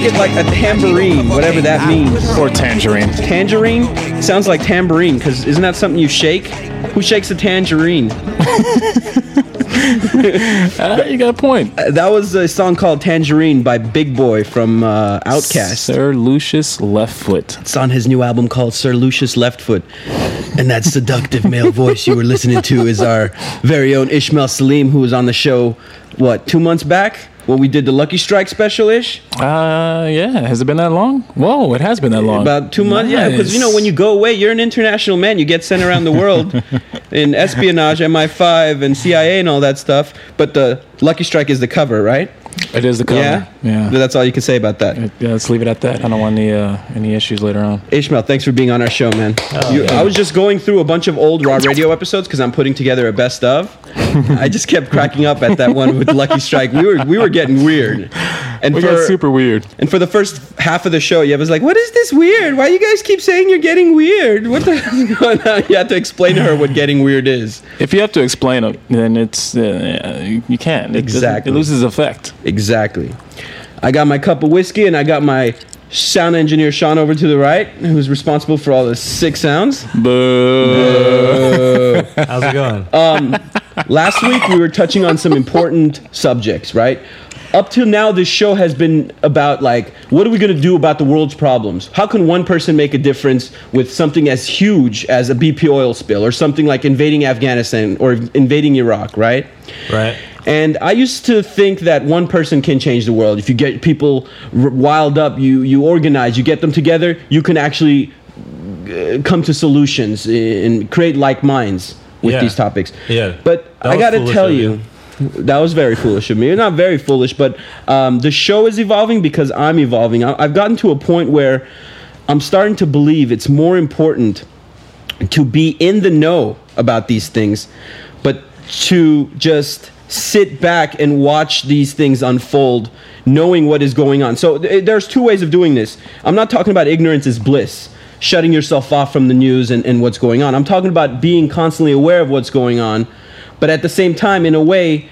right. We're gonna shake it like a tambourine, whatever that means. Or tangerine. Tangerine sounds like tambourine, because isn't that something you shake? Who shakes a tangerine? Uh, you got a point. Uh, That was a song called Tangerine by Big Boi from uh, Outkast. Sir Lucius Leftfoot. It's on his new album called Sir Lucius Leftfoot. And that seductive male voice you were listening to is our very own Ishmael Salim, who was on the show, what, two months back? When we did the Lucky Strike special ish? Uh, yeah. Has it been that long? Whoa, it has been that long. About two months? Yeah, because, you know, when you go away, you're an international man. You get sent around the world in espionage, MI5, and CIA and all that stuff. But the Lucky Strike is the cover, right? it is the cover. Yeah? Yeah. That's all you can say about that. Yeah, let's leave it at that. I don't want any uh, any issues later on. Ishmael, thanks for being on our show, man. You- I was just going through a bunch of old Raw Radio episodes because I'm putting together a best of. I just kept cracking up at that one with Lucky Strike. We were we were getting weird, and We for got super weird. and for the first half of the show, you was like, "What is this weird? Why you guys keep saying you're getting weird? What the hell's going on?" You had to explain to her what getting weird is. If you have to explain it, then it's uh, you- you can't. It doesn't- Exactly. It loses effect. Exactly. I got my cup of whiskey and I got my sound engineer Sean over to the right, who's responsible for all the sick sounds. Boo. How's it going? Last week we were touching on some important subjects, right? Up till now, this show has been about like, what are we going to do about the world's problems? How can one person make a difference with something as huge as a BP oil spill, or something like invading Afghanistan or invading Iraq, right? right. And I used to think that one person can change the world. If you get people r- wild up, you you organize, you get them together, you can actually uh, come to solutions and create like minds with Yeah. these topics. Yeah. But I got to tell you, that was very foolish of me. Not very foolish, but um, the show is evolving because I'm evolving. I- I've gotten to a point where I'm starting to believe it's more important to be in the know about these things, but to just sit back and watch these things unfold, knowing what is going on. So th- there's two ways of doing this. I'm not talking about ignorance is bliss, shutting yourself off from the news and, and what's going on. I'm talking about being constantly aware of what's going on, but at the same time, in a way,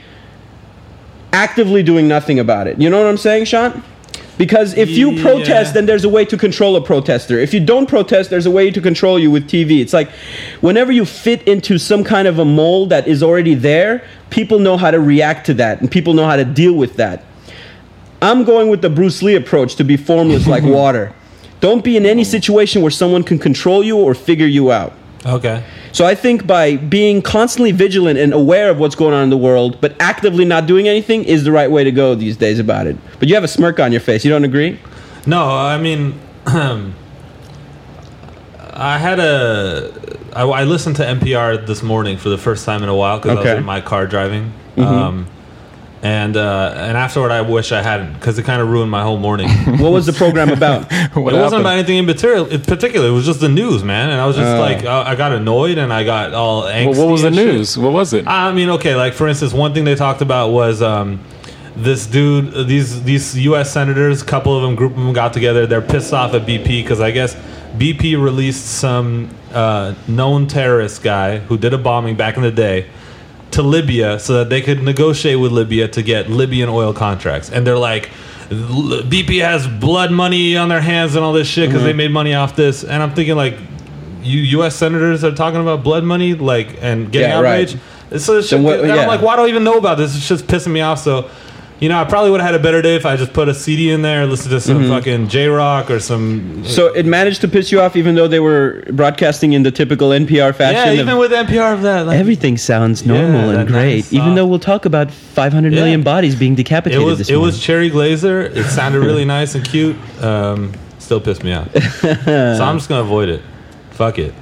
actively doing nothing about it. You know what I'm saying, Sean? Because if you Yeah. protest, then there's a way to control a protester. If you don't protest, there's a way to control you with TV. It's like whenever you fit into some kind of a mold that is already there, people know how to react to that and people know how to deal with that. I'm going with the Bruce Lee approach to be formless like water. Don't be in any situation where someone can control you or figure you out. Okay. So I think by being constantly vigilant and aware of what's going on in the world, but actively not doing anything is the right way to go these days about it. But you have a smirk on your face. You don't agree? No, I mean, I had a. I, I listened to NPR this morning for the first time in a while because I was in my car driving. Um, and uh, and afterward, I wish I hadn't because it kind of ruined my whole morning. What was the program about? What wasn't about anything in particular. In particular, it was just the news, man. And I was just Oh. like, I I got annoyed and I got all angsty. Well, what was the shit. news? What was it? I mean, okay, like for instance, one thing they talked about was um, this dude, uh, these these U.S. senators, a couple of them, group of them got together. They're pissed off at BP because I guess BP released some uh, known terrorist guy who did a bombing back in the day to Libya so that they could negotiate with Libya to get Libyan oil contracts. And they're like, BP has blood money on their hands and all this shit because they mm-hmm. made money off this. And I'm thinking like, you U.S. senators are talking about blood money, like, and getting Yeah, right. outraged. So shit, what- yeah. I'm like, why do I even know about this? It's just pissing me off. So, you know, I probably would have had a better day if I just put a CD in there, listen to some fucking J Rock or some. So it managed to piss you off, even though they were broadcasting in the typical NPR fashion. yeah, of- even with NPR of that, like, Everything sounds normal Yeah, and great, even though we'll talk about 500 Yeah. million bodies being it decapitated was this it morning. was Cherry Glazer. It sounded really nice and cute. Um, still pissed me off. so I'm just gonna avoid it. Fuck it.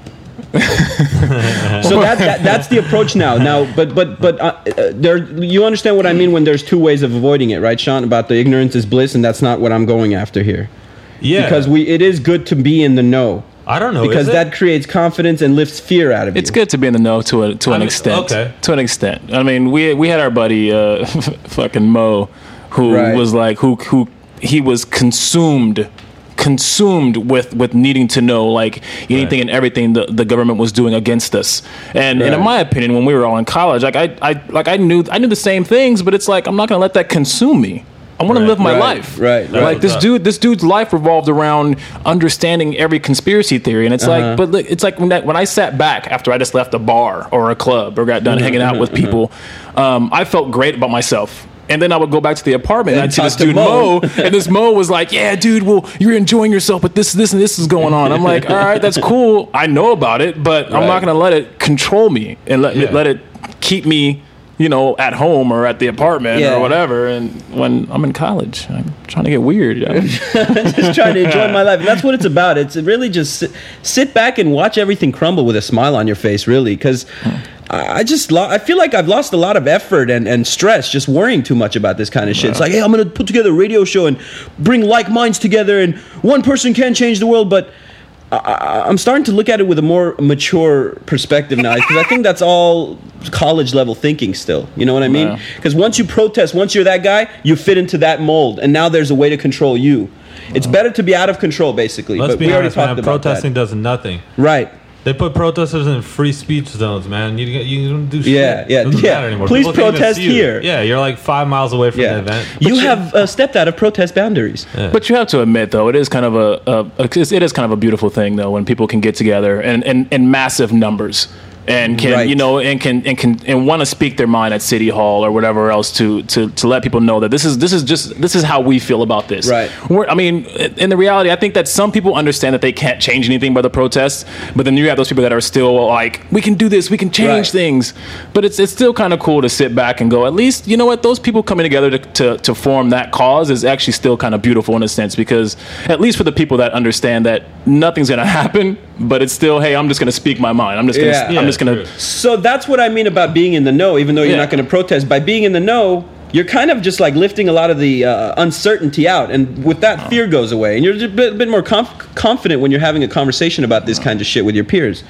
so that, that that's the approach now. Now, but but but uh, uh, there, you understand what I mean when there's two ways of avoiding it, right, Sean? About the ignorance is bliss, and that's not what I'm going after here. Yeah, Because we, it is good to be in the know. I don't know because is it? that creates confidence and lifts fear out of you. It's good to be in the know to a, to I an mean, extent. okay. To an extent. I mean, we we had our buddy uh, fucking Mo, who Right. was like who who he was consumed consumed with with needing to know like anything Right. and everything the, the government was doing against us and, and in my opinion when we were all in college like I, I like i knew i knew the same things but it's like i'm not gonna let that consume me I want to live my Right, life. right, right. Like this dude, this dude's life revolved around understanding every conspiracy theory, and it's Uh-huh. like, but look, it's like when, that, when I sat back after I just left a bar or a club or got Mm-hmm, done hanging out with people, um, I felt great about myself. And then I would go back to the apartment and, And I'd see this dude Mo. Mo, and this Mo was like, "Yeah, dude, well, you're enjoying yourself, but this, this, and this is going on." I'm like, "All right, that's cool. I know about it, but I'm not going to let it control me and let Yeah. let it keep me, you know, at home or at the apartment Yeah. or whatever." And when I'm in college, I'm trying to get weird. yo. just trying to enjoy my life. And that's what it's about. It's really just sit, sit back and watch everything crumble with a smile on your face, really. Because I I just, lo- I feel like I've lost a lot of effort and, and stress just worrying too much about this kind of shit. It's like, hey, I'm going to put together a radio show and bring like minds together, and one person can change the world. But I- I, I'm starting to look at it with a more mature perspective now because I think that's all college level thinking still. You know what I mean? Yeah. Because once you protest, once you're that guy, you fit into that mold, and now there's a way to control you. It's better to be out of control, basically. Let's but be we already talked man. about Protesting that. does nothing. Right? They put protesters in free speech zones, man. You you don't do shit. Yeah, yeah, It doesn't yeah. matter anymore. Please People can't even protest see you. here. Yeah, you're like five miles away from the event. Yeah. You have uh, stepped out of protest boundaries. But you have to admit, though, it is kind of a, a, a it is kind of a beautiful thing, though, when people can get together and in, in massive numbers and can Right. you know and can and can and want to speak their mind at city hall or whatever else to to to let people know that this is this is just this is how we feel about this. Right. We're, I mean, in the reality, I think that some people understand that they can't change anything by the protests, but then you have those people that are still like, we can do this, we can change Right. things. But it's it's still kind of cool to sit back and go, at least you know what, those people coming together to, to, to form that cause is actually still kind of beautiful in a sense because at least for the people that understand that nothing's gonna happen, but it's still, hey, I'm just gonna speak my mind. I'm just gonna Yeah. I'm Yeah, just gonna true. So that's what I mean about being in the know, even though you're Yeah. not going to protest. By being in the know, you're kind of just like lifting a lot of the uh, uncertainty out. And with that, fear goes away. And you're a bit, bit more conf- confident when you're having a conversation about this kind of shit with your peers.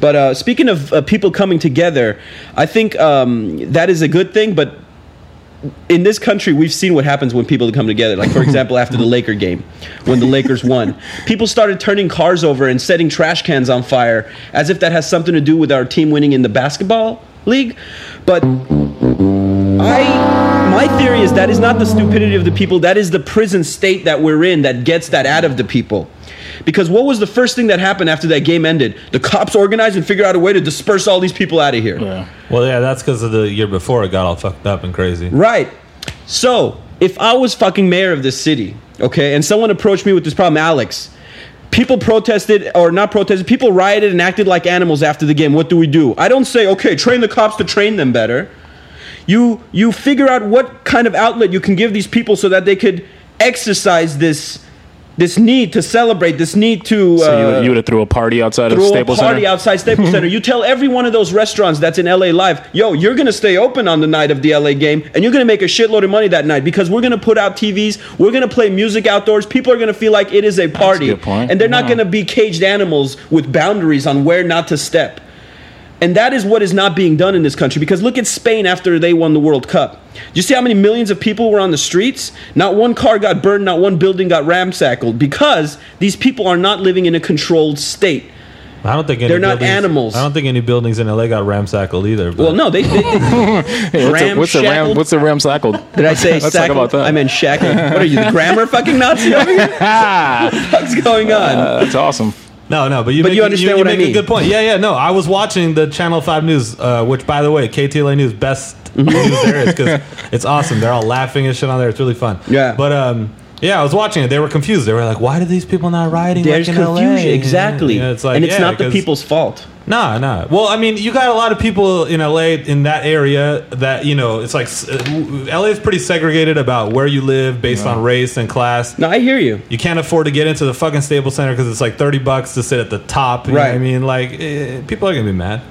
But uh, speaking of uh, people coming together, I think um, that is a good thing. But in this country, we've seen what happens when people come together. Like, for example, after the Laker game, when the Lakers won, people started turning cars over and setting trash cans on fire as if that has something to do with our team winning in the basketball league. But I, my theory is that is not the stupidity of the people. That is the prison state that we're in that gets that out of the people. Because what was the first thing that happened after that game ended? The cops organized and figured out a way to disperse all these people out of here. yeah. Well, yeah, that's because of the year before it got all fucked up and crazy. Right. So, if I was fucking mayor of this city, okay, and someone approached me with this problem, Alex, people protested or not protested, people rioted and acted like animals after the game. What do we do? I don't say, okay, train the cops to train them better. You you figure out what kind of outlet you can give these people so that they could exercise this this need to celebrate, this need to So uh, you, you would have threw a party outside of throw a party Center. outside Staples Center. You tell every one of those restaurants that's in LA Live, yo, you're gonna stay open on the night of the LA game, and you're gonna make a shitload of money that night because we're gonna put out TVs, we're gonna play music outdoors. People are gonna feel like it is a party, good point. and they're not gonna be caged animals with boundaries on where not to step. And that is what is not being done in this country. Because look at Spain after they won the World Cup. Do you see how many millions of people were on the streets? Not one car got burned, not one building got ramsackled. Because these people are not living in a controlled state. I don't think any They're not animals. I don't think any buildings in LA got ramsackled either. But Well, no, they. they, they Hey, what's, a, what's, a ram, ramshackled? what's a ramsackled? did I say Let's talk about that. I meant shackled. What are you, the grammar fucking Nazi over here? What's going on? Uh, that's awesome. No, no, but you But make, you understand you, what I mean. a good point. Yeah, yeah. No, I was watching the Channel Five News, uh, which, by the way, KTLA News best Mm-hmm. news there is because it's awesome. They're all laughing and shit on there. It's really fun. Yeah. but um, yeah, I was watching it. They were confused. They were like, "Why do these people not rioting There's like in LA?" confusion, exactly. Yeah, it's like, and it's yeah, not the people's fault. Nah, nah. Well, I mean, you got a lot of people in LA in that area that you know. It's like uh, LA is pretty segregated about where you live based on race and class. No, I hear you. You can't afford to get into the fucking Staples Center because it's like thirty bucks to sit at the top. You know what I mean, like eh, people are gonna be mad.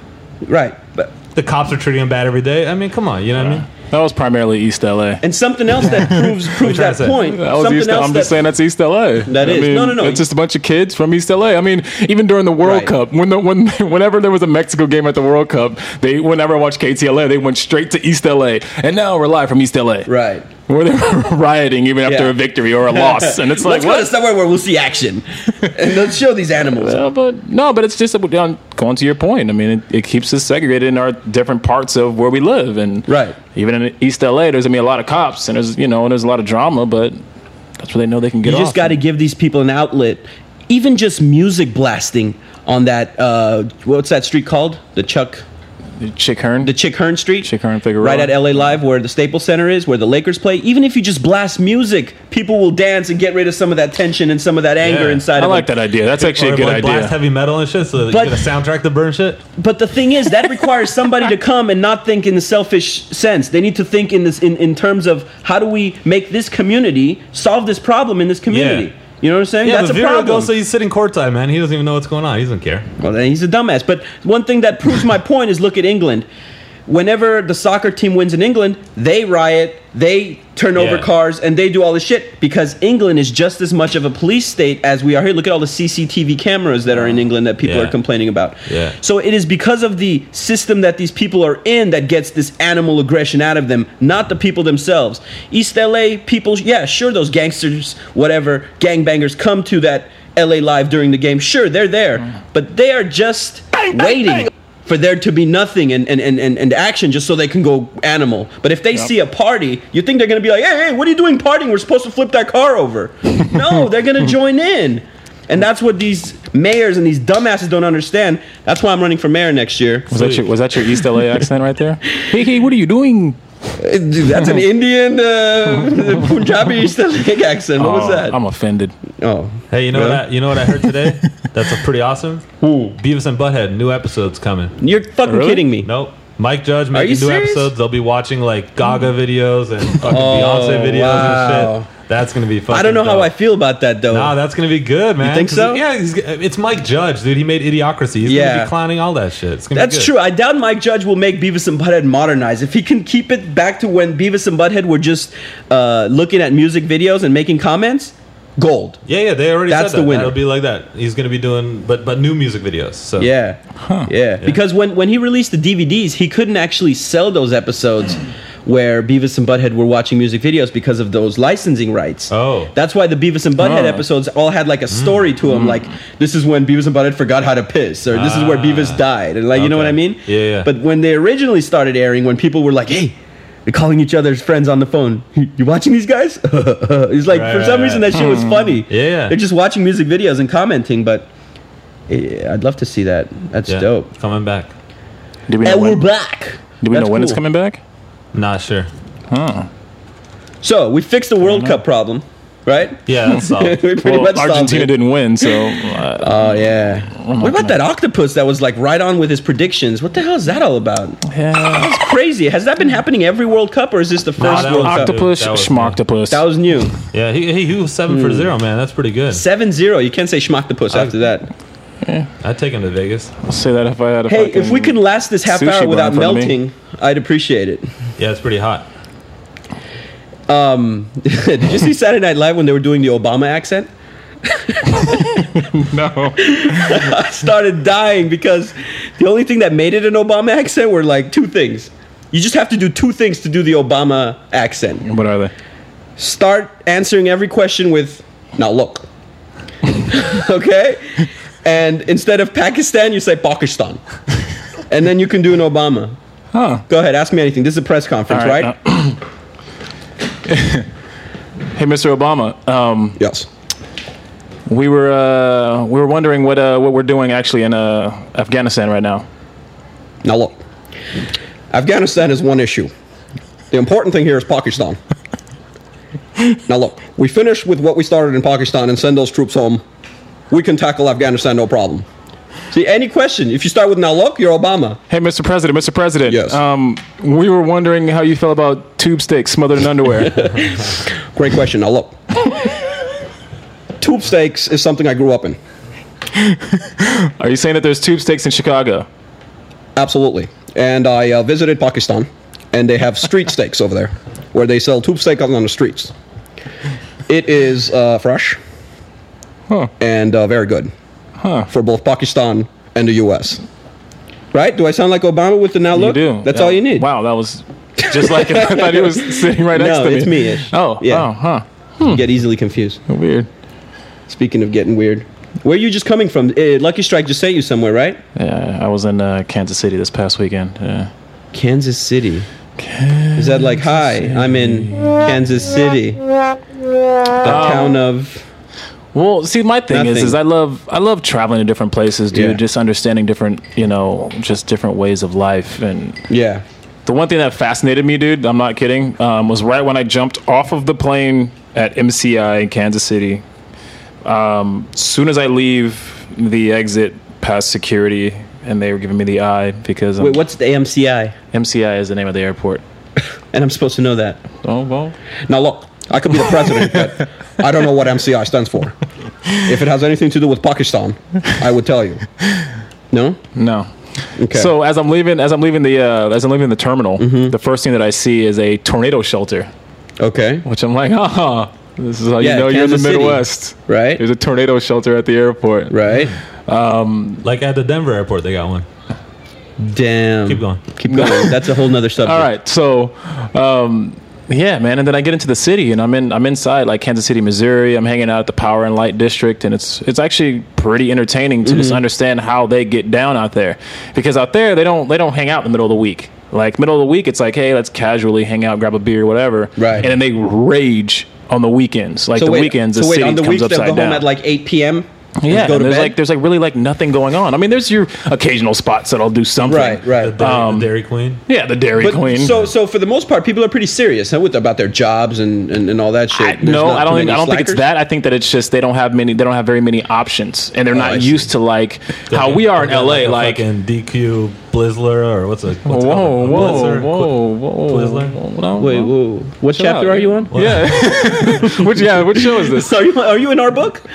Right. But The cops are treating them bad every day. I mean, come on, you know what I mean? That was primarily East LA. and something else that proves proves that point. That was something East, else I'm that, just saying that's East LA. That I is. mean, No, no, no. It's just a bunch of kids from East LA. I mean, even during the World Right. Cup, when the when whenever there was a Mexico game at the World Cup, they whenever I watched KTLA, they went straight to East LA. And now we're live from East LA. Right. Where they're rioting even after Yeah. a victory or a loss, and it's like let's go to somewhere where we'll see action, and let's show these animals. Yeah, but no, but it's just um, going to your point. I mean, it, it keeps us segregated in our different parts of where we live, and Right. Even in East LA, there's gonna be a lot of cops, and there's you know, and there's a lot of drama, but that's where they know they can get You just got to give these people an outlet. Even just music blasting on that. Uh, what's that street called? The Chuck. Chick Hearn. The Chick Hearn Street. Chick Hearn Figueroa. Right at LA Live, where the Staples Center is, where the Lakers play. Even if you just blast music, people will dance and get rid of some of that tension and some of that anger Yeah. inside I of like them. that idea. That's actually or a good like blast idea. heavy metal and shit, so that But- you get a soundtrack to burn shit. But the thing is, that requires somebody to come and not think in the selfish sense. They need to think in this in, in terms of how do we make this community solve this problem in this community. Yeah. You know what I'm saying? Yeah, That's but a Vero problem. goes so he's sitting courtside, man. He doesn't even know what's going on. He doesn't care. Well, then he's a dumbass. But one thing that proves my point is look at England. Whenever the soccer team wins in England, they riot, they turn over Yeah. cars, and they do all this shit because England is just as much of a police state as we are here. Look at all the CCTV cameras that are in England that people Yeah. are complaining about. Yeah. So it is because of the system that these people are in that gets this animal aggression out of them, not the people themselves. East LA people, yeah, sure, those gangsters, whatever, gangbangers come to that LA Live during the game. Sure, they're there, mm. but they are just waiting for there to be nothing and, and, and, and, action just so they can go animal. But if they see a party, you think they're going to be like, hey, hey, what are you doing partying? We're supposed to flip that car over. no, they're going to join in. And that's what these mayors and these dumbasses don't understand. That's why I'm running for mayor next year. was that your was that your East LA accent right there? Hey, hey, what are you doing? Dude, that's an Indian uh, Punjabi East accent. What was Oh, that? I'm offended. oh, Hey, you know Really? what? I, you know what I heard today? That's a pretty awesome. Beavis and Butthead, new episodes coming. you're fucking Really? kidding me. Nope. Mike Judge making new serious? episodes. They'll be watching like Gaga videos and fucking Oh, Beyonce videos wow. and shit. That's gonna be fucking. I don't know how. I feel about that though. Nah, that's gonna be good, man. You think so? Yeah, he's, it's Mike Judge, dude. He made Idiocracy. He's Yeah. gonna be clowning all that shit. It's gonna That's be good. true. I doubt Mike Judge will make Beavis and Butthead modernize. If he can keep it back to when Beavis and Butthead were just uh, looking at music videos and making comments, gold. Yeah, yeah. They already That's said that. the winner. It'll be like that. He's gonna be doing, but but new music videos. So Yeah. yeah. Because when, when he released the DVDs, he couldn't actually sell those episodes where Beavis and Butthead were watching music videos because of those licensing rights. Oh. That's why the Beavis and Butthead Oh. episodes all had like a hmm. story to them. Hmm. Like, this is when Beavis and Butthead forgot how to piss, or this is where Ah. Beavis died. And, like, you know what I mean? Yeah, yeah. But when they originally started airing, when people were like, hey, they're calling each other's friends on the phone. You watching these guys? it's like, Right, for some right, reason, right. that shit was hmm. funny. Yeah, yeah. They're just watching music videos and commenting, but. I'd love to see that. That's yeah, dope. Coming back. Do we know And we're back. Do we That's know when it's coming back? Not sure. Huh. So we fixed the World Cup problem, right? Yeah, that's all. we pretty Well, much solved Argentina it. didn't win, so uh, Oh yeah. what about that octopus that was like right on with his predictions? What the hell is that all about? yeah. That's crazy. Has that been happening every World Cup, or is this the first that World was- Cup? Octopus, That was- schmoctopus. That was new. yeah, he, he, he was seven Hmm. for zero, man. That's pretty good. 7-0. You can't say schmocktopus after that. I'd take him to Vegas. I'll say that if I had a Hey, fucking if we can last this half sushi hour bar without in front of me. melting, I'd appreciate it. Yeah, it's pretty hot. Um, did you see Saturday Night Live when they were doing the Obama accent? No. I started dying because the only thing that made it an Obama accent were like two things. You just have to do two things to do the Obama accent. what are they? Start answering every question with, now look. okay? And instead of Pakistan, you say Pakistan. And then you can do an Obama. Huh. Go ahead, ask me anything. This is a press conference, All right? right, Hey, Mr. Obama. Um, yes. we were uh, we were wondering what uh, what we're doing actually in uh, Afghanistan right now. Now look. Afghanistan is one issue. The important thing here is Pakistan. now look, we finish with what we started in Pakistan and send those troops home. We can tackle Afghanistan no problem. See, any question, if you start with now look, you're Obama. Hey, Mr. President, Mr. President. Yes. Um, we were wondering how you feel about tube steaks smothered in underwear. Great question. Now look. Tube steaks is something I grew up in. Are you saying that there's tube steaks in Chicago? Absolutely. And I uh, visited Pakistan, and they have street steaks over there, where they sell tube steak on the streets. It is uh, fresh Huh. and uh, very good Huh. for both Pakistan and the U.S. Right? Do I sound like Obama with the now look? You do. That's Yeah. all you need. Wow, that was Just like I thought he was sitting right next No, to me. it's me-ish. Oh, Yeah. oh, huh. You get easily confused. Weird. Speaking of getting weird, where are you just coming from? Uh, Lucky Strike just sent you somewhere, right? Yeah, I was in uh, Kansas City this past weekend. Yeah. Kansas City. Is that like, hi, I'm in Kansas City, the town of. Well, see, my thing is, Nothing. is I love, I love traveling to different places, dude. Yeah. Just understanding different, you know, just different ways of life. And Yeah. the one thing that fascinated me, dude, I'm not kidding, um, was right when I jumped off of the plane at MCI in Kansas City. Um, soon as I leave the exit past security, and they were giving me the eye because um, Wait, what's the MCI? MCI is the name of the airport. And I'm supposed to know that. Oh well, Now, look, I could be the president, but I don't know what MCI stands for. If it has anything to do with Pakistan, I would tell you. No? no. Okay. So as I'm leaving, as I'm leaving the, uh, as I'm leaving the terminal, the first thing that I see is a tornado shelter, okay. which I'm like, ah, this is how Yeah, you know you're in the Kansas City. Midwest. Right? There's a tornado shelter at the airport. Right? Um, Like at the Denver airport, they got one. Damn. Keep going. Keep going. That's a whole nother subject. All right, so um, yeah, man, and then I get into the city, and I'm in I'm inside like Kansas City, Missouri. I'm hanging out at the Power and Light District, and it's it's actually pretty entertaining to Mm-hmm. just understand how they get down out there, because out there they don't they don't hang out in the middle of the week. Like middle of the week, it's like hey, let's casually hang out, grab a beer, whatever. Right. And then they rage on the weekends. Like So the wait, weekends, so the wait, city on the comes weeks upside go down. home at like 8 p.m. and yeah, go to there's bed? like there's like really like nothing going on. I mean, there's your occasional spots that'll do something. right, right. The Dairy, Um, the Dairy Queen. Yeah, the Dairy But Queen. so, so for the most part, people are pretty serious huh, with about their jobs and, and, and all that shit. I, There's no, not I don't. Think, many I don't think it's slackers? that. I think that it's just they don't have many. They don't have very many options, and they're Oh, I not see. used to like how we are in LA. a Like, fucking DQ Blizzler or what's it? What's it whoa, called? whoa, Blitzer? whoa, whoa, Twizzler? whoa, no, Wait, no. whoa. What Chill chapter out. are you on? Yeah, which yeah, which show is this? Are you, are you in our book?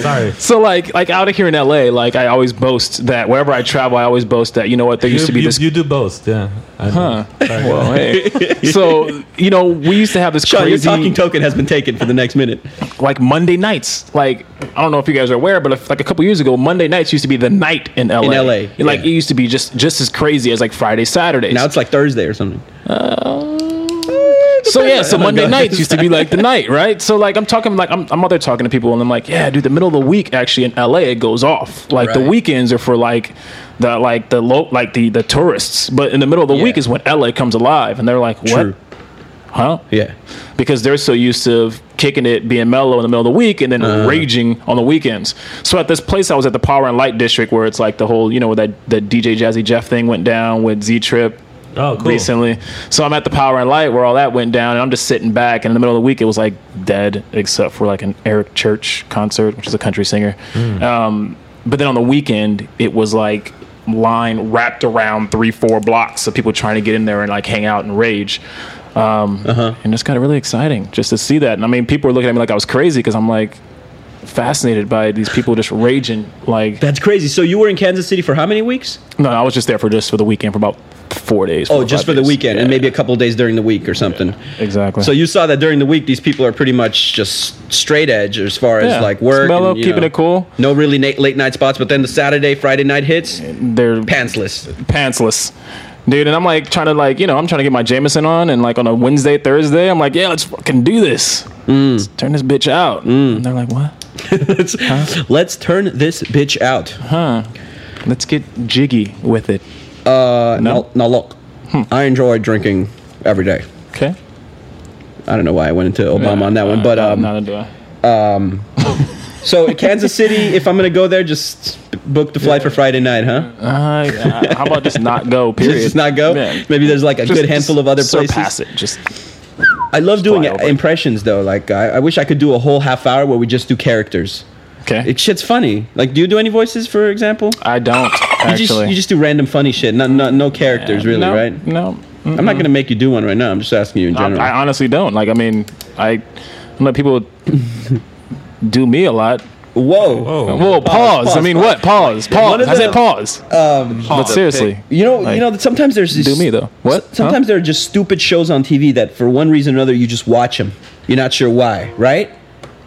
Sorry. So like, like out of here in LA, like I always boast that wherever I travel, I always boast that you know what there used You, to be you, this. you do both, yeah. I. Huh. Well, hey. So you know, we used to have this Sean, your talking token has been taken for the next minute. like Monday nights. Like I don't know if you guys are aware, but if, like a couple years ago, Monday nights used to be the night in LA. In LA, like yeah. it used to be just just as crazy as like Friday, Saturdays. Now it's like Thursday or something. Uh, so yeah, so Monday nights used to be like the night, right? So like I'm talking like I'm, I'm out there talking to people and I'm like, yeah, dude, the middle of the week actually in LA it goes off. Like the weekends are for like the like the low like the the tourists, but in the middle of the Yeah. week is when LA comes alive, and they're like, what? True. Huh? Yeah. Because they're so used to kicking it, being mellow in the middle of the week, and then Uh. raging on the weekends. So at this place, I was at the Power and Light District, where it's like the whole, you know, where that the DJ Jazzy Jeff thing went down with Z Trip Oh, cool. recently. So I'm at the Power and Light where all that went down, and I'm just sitting back. And in the middle of the week, it was like dead, except for like an Eric Church concert, which is a country singer. Um, but then on the weekend, it was like line wrapped around three, four blocks of people trying to get in there and like hang out and rage. Um, And it's kind of really exciting just to see that. And I mean, people were looking at me like I was crazy because I'm like fascinated by these people just raging. Like, That's crazy. So you were in Kansas City for how many weeks? no, I was just there for just for the weekend for about four days. Oh, four or just for the days. weekend and maybe a couple days during the week or something. exactly. So you saw that during the week, these people are pretty much just straight edge as far as Yeah. like work, mellow, and, keeping know, it cool. No really late night spots, but then the Saturday, Friday night hits, they're pantsless. pantsless. Dude, and I'm like trying to like, you know, I'm trying to get my Jameson on and like on a Wednesday, Thursday, I'm like, yeah, let's fucking do this. Mm. Let's turn this bitch out. And they're like, what? let's, let's turn this bitch out. Huh. Let's get jiggy with it. Uh, No? now, now look, Hmm. I enjoy drinking every day. Okay. I don't know why I went into Obama on that one, but um, not do I. so Kansas City, if I'm gonna go there, just book the flight for Friday night, huh? Uh, yeah, how about just not go? Period. Just not go. Yeah. Maybe there's like a Just- good handful of other places. Surpass it. Just I love doing fly over. impressions though. Like I, I wish I could do a whole half hour where we just do characters. okay. It shit's funny. Like, do you do any voices, for example? I don't You actually. just you just do random funny shit. No, no, no characters really, no, right? No. I'm not gonna make you do one right now. I'm just asking you in I, general. I honestly don't. Like, I mean, I I let people do me a lot. Whoa. Oh. Whoa, pause. pause, I mean, pause. what? Pause. One Pause. of I said the- pause. Um, but seriously, you know, Like, you know that sometimes there's this, do me though. What? Huh? Sometimes there are just stupid shows on TV that, for one reason or another, you just watch them. You're not sure why, right?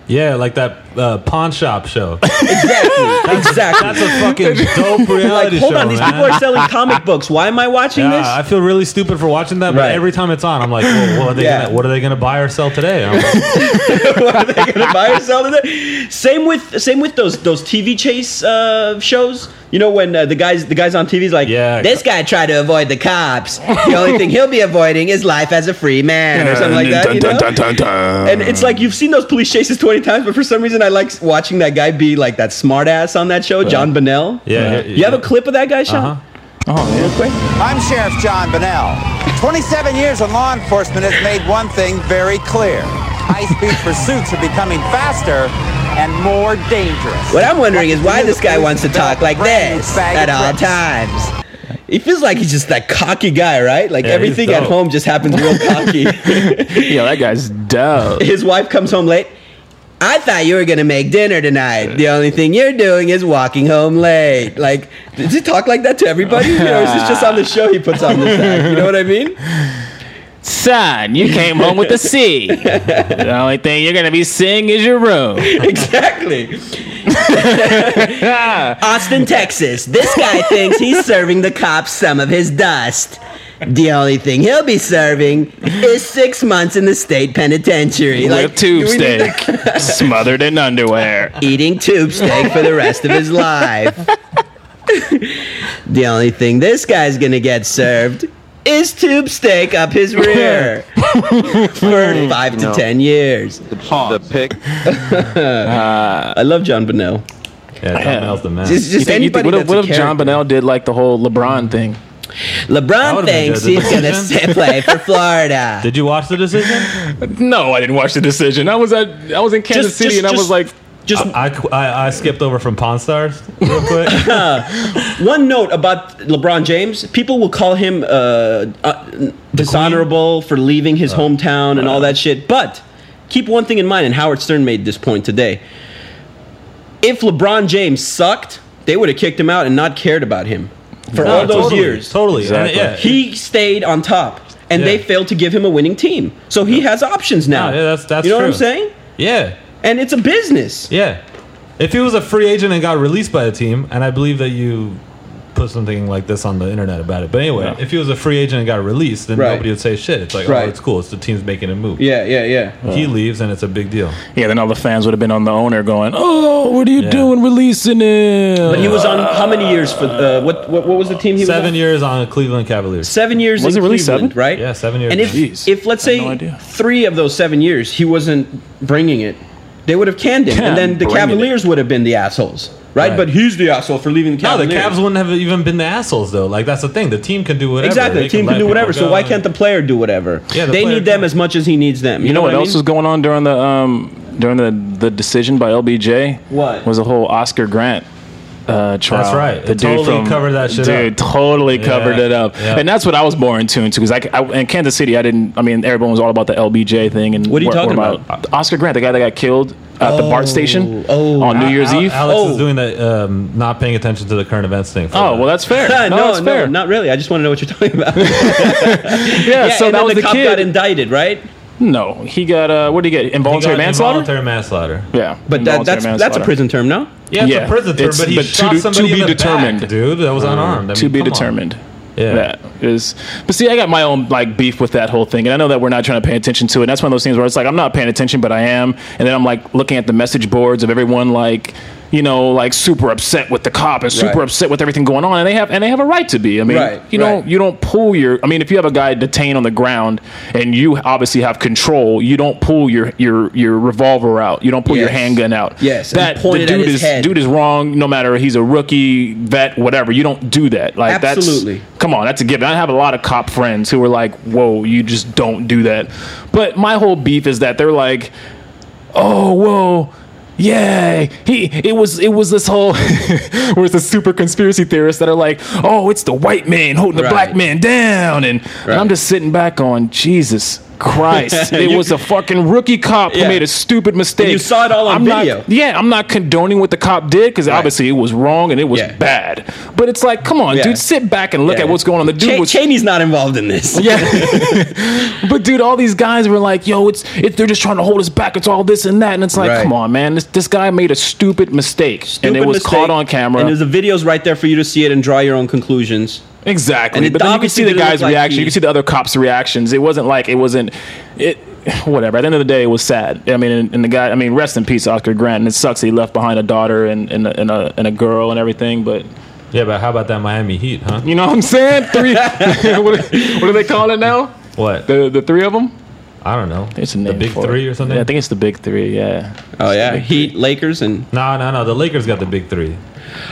Yeah, like that uh, pawn shop show. Exactly. exactly. That's a fucking dope like, reality hold show, on, these man. people are selling comic books. Why am I watching yeah, this? I feel really stupid for watching that, but Right. every time it's on, I'm like, well, what are they Yeah. gonna what are they gonna buy or sell today? I'm like, what are they gonna buy or sell today? Same with same with those those TV chase uh, shows. You know when uh, the guys the guys on TV is like, Yeah. this guy tried to avoid the cops. The only thing he'll be avoiding is life as a free man or something like that. You know? And it's like you've seen those police chases twenty times, but for some reason I like watching that guy be like that smart ass on that show, John Bunnell. Yeah, yeah, You have a clip of that guy, Sean? Uh-huh. Oh, Real quick. I'm Sheriff John Bunnell. 27 years in law enforcement has made one thing very clear. High-speed pursuits are becoming faster and more dangerous. What I'm wondering is why this guy wants to talk like this at all tricks. times. He feels like he's just that cocky guy, right? Like Yeah, everything at home just happens real cocky. yeah, that guy's dope. His wife comes home late. I thought you were gonna make dinner tonight. The only thing you're doing is walking home late. Like, does he talk like that to everybody? You know, is this just on the show he puts on the side? You know what I mean? Son, you came home with a C. the only thing you're gonna be seeing is your room. Exactly. Austin, Texas. This guy thinks he's serving the cops some of his dust. The only thing he'll be serving is six months in the state penitentiary. With tube do we need steak, smothered in underwear. eating tube steak for the rest of his life. the only thing this guy's gonna get served is tube steak up his rear for five to ten years. The the pick. I love John Bunnell. yeah, John Bunnell's the man. Just, You just think- you anybody think- what if, what if John character. Bunnell did like the whole LeBron thing? LeBron thinks good. he's gonna play for Florida. Did you watch the decision? No, I didn't watch the decision. I was at I was in Kansas Just- City just- and I was like, Just I, I, I skipped over from Pawn Stars real quick. one note about LeBron James: people will call him uh, uh, dishonorable for leaving his hometown and all that shit. But keep one thing in mind, and Howard Stern made this point today. If LeBron James sucked, they would have kicked him out and not cared about him for No, all those totally, years. Totally. And, yeah. He stayed on top, and they failed to give him a winning team. So he has options now. Yeah, yeah, that's- that's you know what I'm saying? yeah. And it's a business. Yeah. If he was a free agent and got released by a team, and I believe that you put something like this on the internet about it. But anyway, Yeah. if he was a free agent and got released, then Right. nobody would say shit. It's like, Right. oh, it's cool. It's the team's making a move. Yeah, yeah, yeah. He leaves, and it's a big deal. yeah. Then all the fans would have been on the owner going, "Oh, what are you Yeah. doing releasing him?" But he was on how many years for uh, what, what? What was the team he was Seven on? years on Cleveland Cavaliers. Seven years. Was in it really Cleveland, seven? Right. Yeah, seven years. And if Jeez. if let's say no three of those seven years he wasn't bringing it, they would have canned him, Yeah, and then the bringing Cavaliers would have been the assholes, right? Right. But he's the asshole for leaving the Cavs. no, the Cavaliers. Cavs wouldn't have even been the assholes though. Like that's the thing. The team can do whatever. Exactly, They the team let can do people whatever. So go. why can't the player do whatever? Yeah, the they player need them can. as much as he needs them. You, You know what I else mean? was going on during the um during the the decision by LBJ? What? was a whole Oscar Grant uh, trial? That's right. It totally covered that shit dude, up. totally covered Yeah, it up, yeah. and that's what I was more in tune to because I, I in Kansas City I didn't. I mean, everyone was all about the LBJ thing and What are you where- talking where about? Oscar Grant, the guy that got killed at the BART station oh. on New Year's Al- Eve. Alex Oh. is doing the um, not paying attention to the current events thing. Oh that. well, that's fair. no, no, no, that's fair. not really. I just want to know what you're talking about. yeah, so and that was the, the, cop kid. got indicted, right? No, he got uh, what did he get? He Involuntary got manslaughter. Involuntary manslaughter. Yeah, But that, involuntary that's that's a manslaughter. prison term, no? Yeah, it's Yeah, a prison term, it's- but he but to shot do- somebody to be in the determined. back, dude. That was unarmed. I to mean, be come on. determined. Yeah. That is, but see, I got my own like beef with that whole thing, and I know that we're not trying to pay attention to it. And that's one of those things where it's like I'm not paying attention, but I am, and then I'm like looking at the message boards of everyone like, you know, like super upset with the cop and super Right. upset with everything going on, and they have and they have a right to be. I mean, Right, you know, right. you don't pull your. I mean, if you have a guy detained on the ground and you obviously have control, you don't pull your your your revolver out. You don't pull your handgun out. Yes, that the dude is head. dude is wrong. No matter he's a rookie, vet, whatever. You don't do that. Like Absolutely. that's come on. That's a given. I have a lot of cop friends who are like, "Whoa, you just don't do that." But my whole beef is that they're like, "Oh, whoa." Yeah, he. It was. It was this whole. where it's the super conspiracy theorists that are like, "Oh, it's the white man holding the Right. black man down," and, and I'm just sitting back on Jesus. Christ! it You- was a fucking rookie cop who made a stupid mistake. you saw it all on I'm not- video. yeah, I'm not condoning what the cop did because obviously it was wrong and it was Yeah. bad. But it's like, come on, Yeah. dude, sit back and look Yeah. at what's going on. The dude Cha- was Cheney's not involved in this. yeah. but dude, all these guys were like, "Yo, it's it, they're just trying to hold us back. It's all this and that." And it's like, Right. come on, man. This this guy made a stupid mistake, and it was mistake. caught on camera. And there's the videos right there for you to see it and draw your own conclusions. Exactly. and but then you can see the guy's like reaction. he- You can see the other cops' reactions. It wasn't like it wasn't it. Whatever. At the end of the day, it was sad. I mean, and, and the guy. I mean, rest in peace, Oscar Grant. And it sucks he left behind a daughter and and a, and a, and a girl and everything. But Yeah, but how about that Miami Heat, huh? you know what I'm saying? Three. what, what do they call it now? What? The the three of them. I don't know. It's a the big for three it. or something. Yeah, I think it's the big three. Yeah. Oh yeah, Heat, Lakers, and no, no, no. The Lakers got the big three.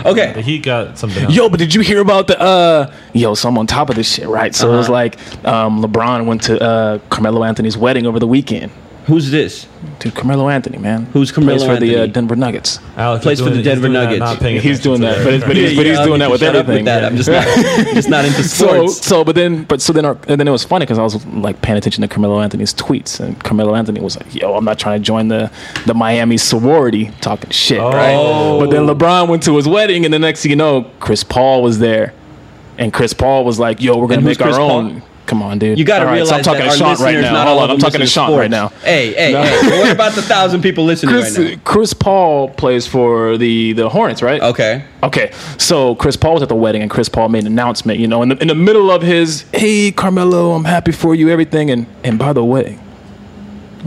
The okay. Heat got something else. Yo, but did you hear about the uh yo, so I'm on top of this shit, right? So it was like um LeBron went to uh Carmelo Anthony's wedding over the weekend. Who's this? Dude, Carmelo Anthony, man. Who's Carmelo Plays for the uh, Denver Nuggets. Alex plays for doing- the he's Denver doing that, Nuggets. He's doing that, but it's- but friends. he's- but he's I'll doing that with shut up everything, that. yeah. I'm just not, just not into So, sports. so, but then, but so then, our, and then it was funny because I was like paying attention to Carmelo Anthony's tweets, and Carmelo Anthony was like, "Yo, I'm not trying to join the the Miami sorority, talking shit, right?" But then LeBron went to his wedding, and the next thing you know, Chris Paul was there, and Chris Paul was like, "Yo, we're gonna And make our Chris Paul? Own." Come on, dude. you got to realize so I'm talking that to our Sean right now. not Hold all on, I'm talking to Sean sports. right now. Hey, hey, hey! What about the thousand people listening Chris, right now? Chris Paul plays for the the Hornets, right? Okay. Okay, so Chris Paul was at the wedding, and Chris Paul made an announcement. You know, in the, in the middle of his, "Hey, Carmelo, I'm happy for you, everything," and and by the way,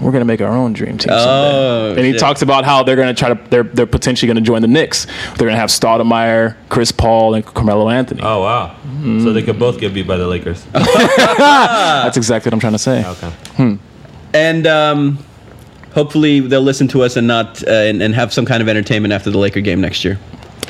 we're gonna make our own dream team someday. Oh, and he shit. talks about how they're gonna try to, they're they're potentially gonna join the Knicks. They're gonna have Stoudemire, Chris Paul, and Carmelo Anthony. Oh wow! So they could both get beat by the Lakers. That's exactly what I'm trying to say. Okay. And um, hopefully they'll listen to us and not uh, and, and have some kind of entertainment after the Laker game next year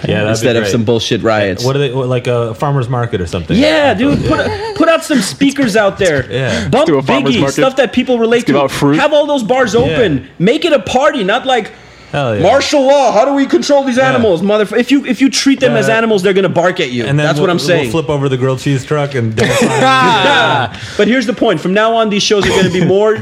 Yeah, instead of some bullshit riots. What are they what, like a farmers market or something? Yeah, dude, put put out some speakers out there. Yeah. Bump do a farmer's Biggie, market. stuff that people relate give to. out fruit. Have all those bars open. Yeah. Make it a party, not like Hell yeah. martial law. How do we control these animals, motherfucker? If you if you treat them Yeah. as animals, they're gonna bark at you. And then That's we'll, what I'm saying. We'll flip over the grilled cheese truck and dance on it. Ah. But here's the point. From now on, these shows are going to be more,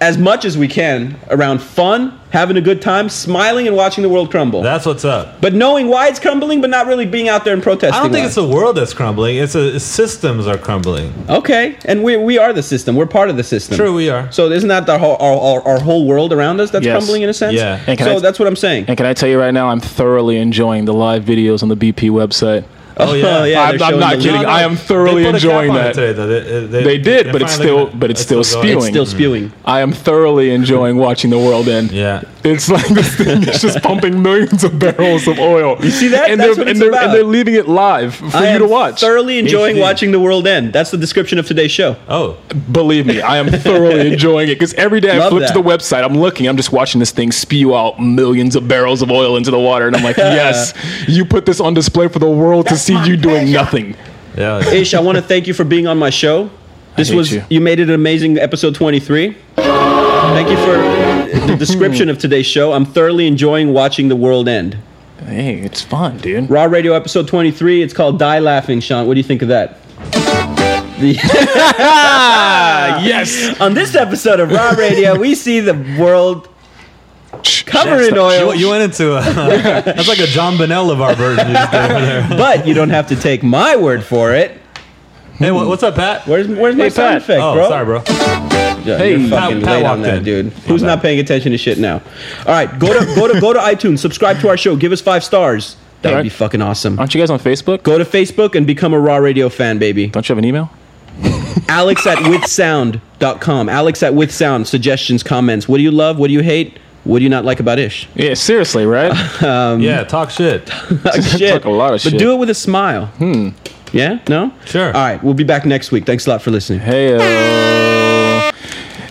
as much as we can, around fun, having a good time, smiling, and watching the world crumble. That's what's up. but knowing why it's crumbling, but not really being out there and protesting. I don't think why. it's the world that's crumbling. It's a, systems are crumbling. okay, and we, we are the system. We're part of the system. True, we are. So isn't that the whole, our, our, our whole world around us that's Yes. crumbling in a sense? Yeah. And can So I- that's what I'm saying. And can I tell you right now, I'm thoroughly enjoying the live videos on the BP website. Oh yeah, yeah, I'm- I'm not the kidding. link. I am thoroughly They put a cap enjoying on it that. Today, though. They, they- They did, they're but it's finally still- gonna- but it's still going. spewing. It's still spewing. I am thoroughly enjoying watching the world end. Yeah. It's like this thing is just pumping millions of barrels of oil. You see that? And That's they're, what and they're, about. and they're leaving it live for I you am to watch. thoroughly enjoying HD. watching the world end. That's the description of today's show. Oh, Believe me, I am thoroughly enjoying it because every day I flip that. to the website, I'm looking, I'm just watching this thing spew out millions of barrels of oil into the water, and I'm like, yes, you put this on display for the world to see you doing nothing. yeah. Ish, I want to thank you for being on my show. This hate was you. you. made it an amazing episode 23. Thank you for the description of today's show. I'm thoroughly enjoying watching the world end. Hey, it's fun, dude. Raw Radio episode 23. It's called Die Laughing, Sean. What do you think of that? Yes. on this episode of Raw Radio, we see the world covered in oil, You, you went into a, that's like a John Bunnell of our version. You just did over there. but you don't have to take my word for it. Hey, what, what's up, Pat? Where's where's my Hey, sound Pat. effect, Oh, bro? sorry, bro. Yeah, Hey, you're fucking Pat- Pat late on that, in. dude. My Who's bad. not paying attention to shit now? All right, go to go to go to iTunes, subscribe to our show, give us five stars. That would All right. be fucking awesome. Aren't you guys on Facebook? Go to Facebook and become a Raw Radio fan, baby. Don't you have an email? Alex at withsound.com. Alex at withsound. Suggestions, comments. What do you love? What do you hate? What do you not like about Ish? Yeah, seriously, right? yeah, talk shit. shit. Talk a lot of but shit. do it with a smile. Hmm. Yeah? No? Sure. All right, we'll be back next week. Thanks a lot for listening. hey, uh,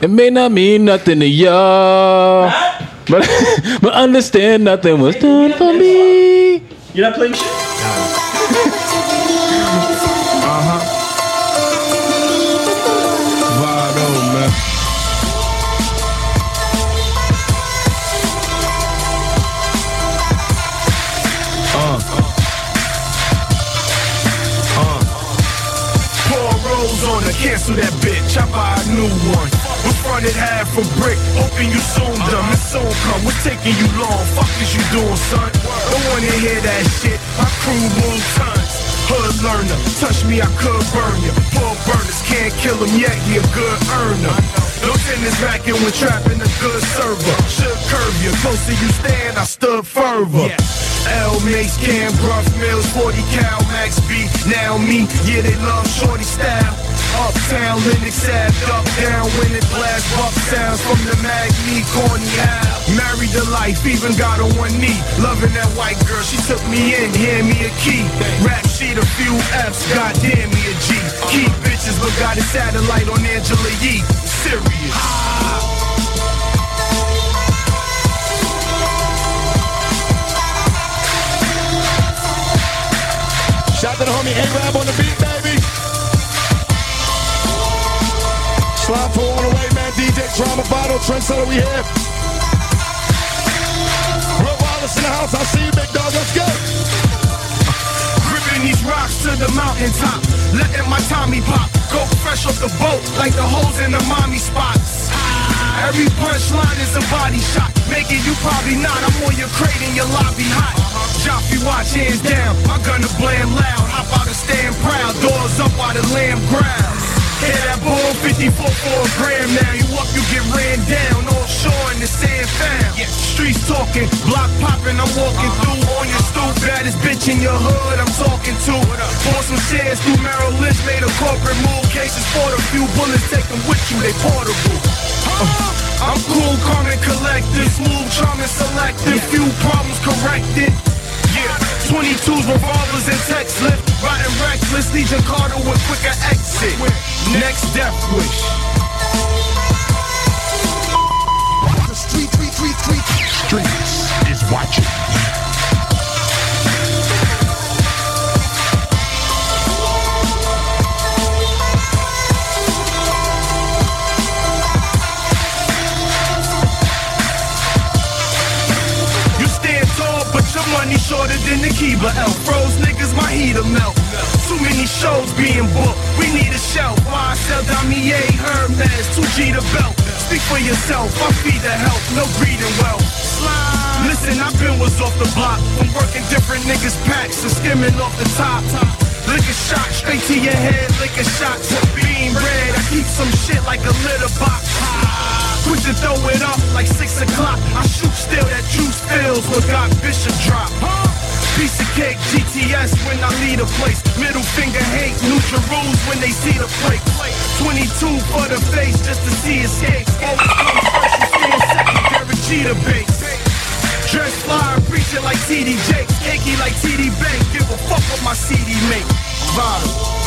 it may not mean nothing to y'all, but but understand nothing was done for me. You're not playing shit? Vado, man. Uh. Uh. Pour rose on her, cancel that bitch, I buy a new one. Was fronted half a brick, hoping you soon done. It's soon come, we're taking you long? Fuck is you doing, son? Don't wanna hear that shit. My crew move tons. Hood learner, touch me, I could burn you. Poor burners can't kill him yet, he a good earner. No tennis racket when trapping a good server. Should curve you, closer you stand, I stood further. Yeah. L Mace, Cam, Gruff Mills, 40 cal, Max B, now me. Yeah, they love shorty style. Uptown, Lenox Ave, up, down, when it blast, buck sounds from the mag, me, corny how. Married to life, even got on one knee. Loving that white girl, she took me in, hand me a key. Rap sheet, a few F's, goddamn me a G. Keep bitches, but got a satellite on Angela Yee. Serious. Shout out to the homie A-Rab on the beat, baby. Slide for on the way, man. DJ Drama Bottle, Trendsetter, we here. Will Wallace in the house. I see you, big dog. Let's go. Gripping these rocks to the mountaintop. Letting my Tommy pop. Go fresh off the boat like the holes in the mommy spots. Every punchline is a body shot. Making you probably not. I'm on your crate in your lobby hot. Joffy watch hands down. My gunner blam loud. Hop out and stand proud. Doors up while the lamb growls. Hear that bull 54 for a gram now. You up, you get ran down. Offshore in the sand found. Streets talking, block popping. I'm walking through on your stoop. Baddest bitch in your hood. I'm talking to. Pour some shares through Merrill Lynch. Made a corporate move. Cases for a few bullets. Take them with you. They portable. Uh, I'm cool, calm and collected. Smooth, charming, selective. Few problems corrected. Yeah, 22s, revolvers, and text lift. Riding reckless, Legion Carter with quicker exit. Next death wish. The street, street, street, street. Streets is watching. Than the Keebler elf. Froze niggas, my heater melt. Too many shows being booked. We need a shelf. Sell Damier, Hermes, 2G the belt. Speak for yourself, I feed the help, no greed and wealth. Listen, I've been was off the block. I'm working different niggas' packs and skimming off the top. Lick a shot straight to your head, lick a shot to beam red. I keep some shit like a litter box. Quick to throw it up like six o'clock. I shoot still, that juice fills what got Bishop drop. Piece of cake, GTS when I leave a place. Middle finger hate, neutral rules when they see the plate. 22 for the face just to see escape. Always comes first, you stand second, Jeter base. Dress fly, preaching like TD Jakes. Cakey like TD Bank. Give a fuck what my CD make. Bottom.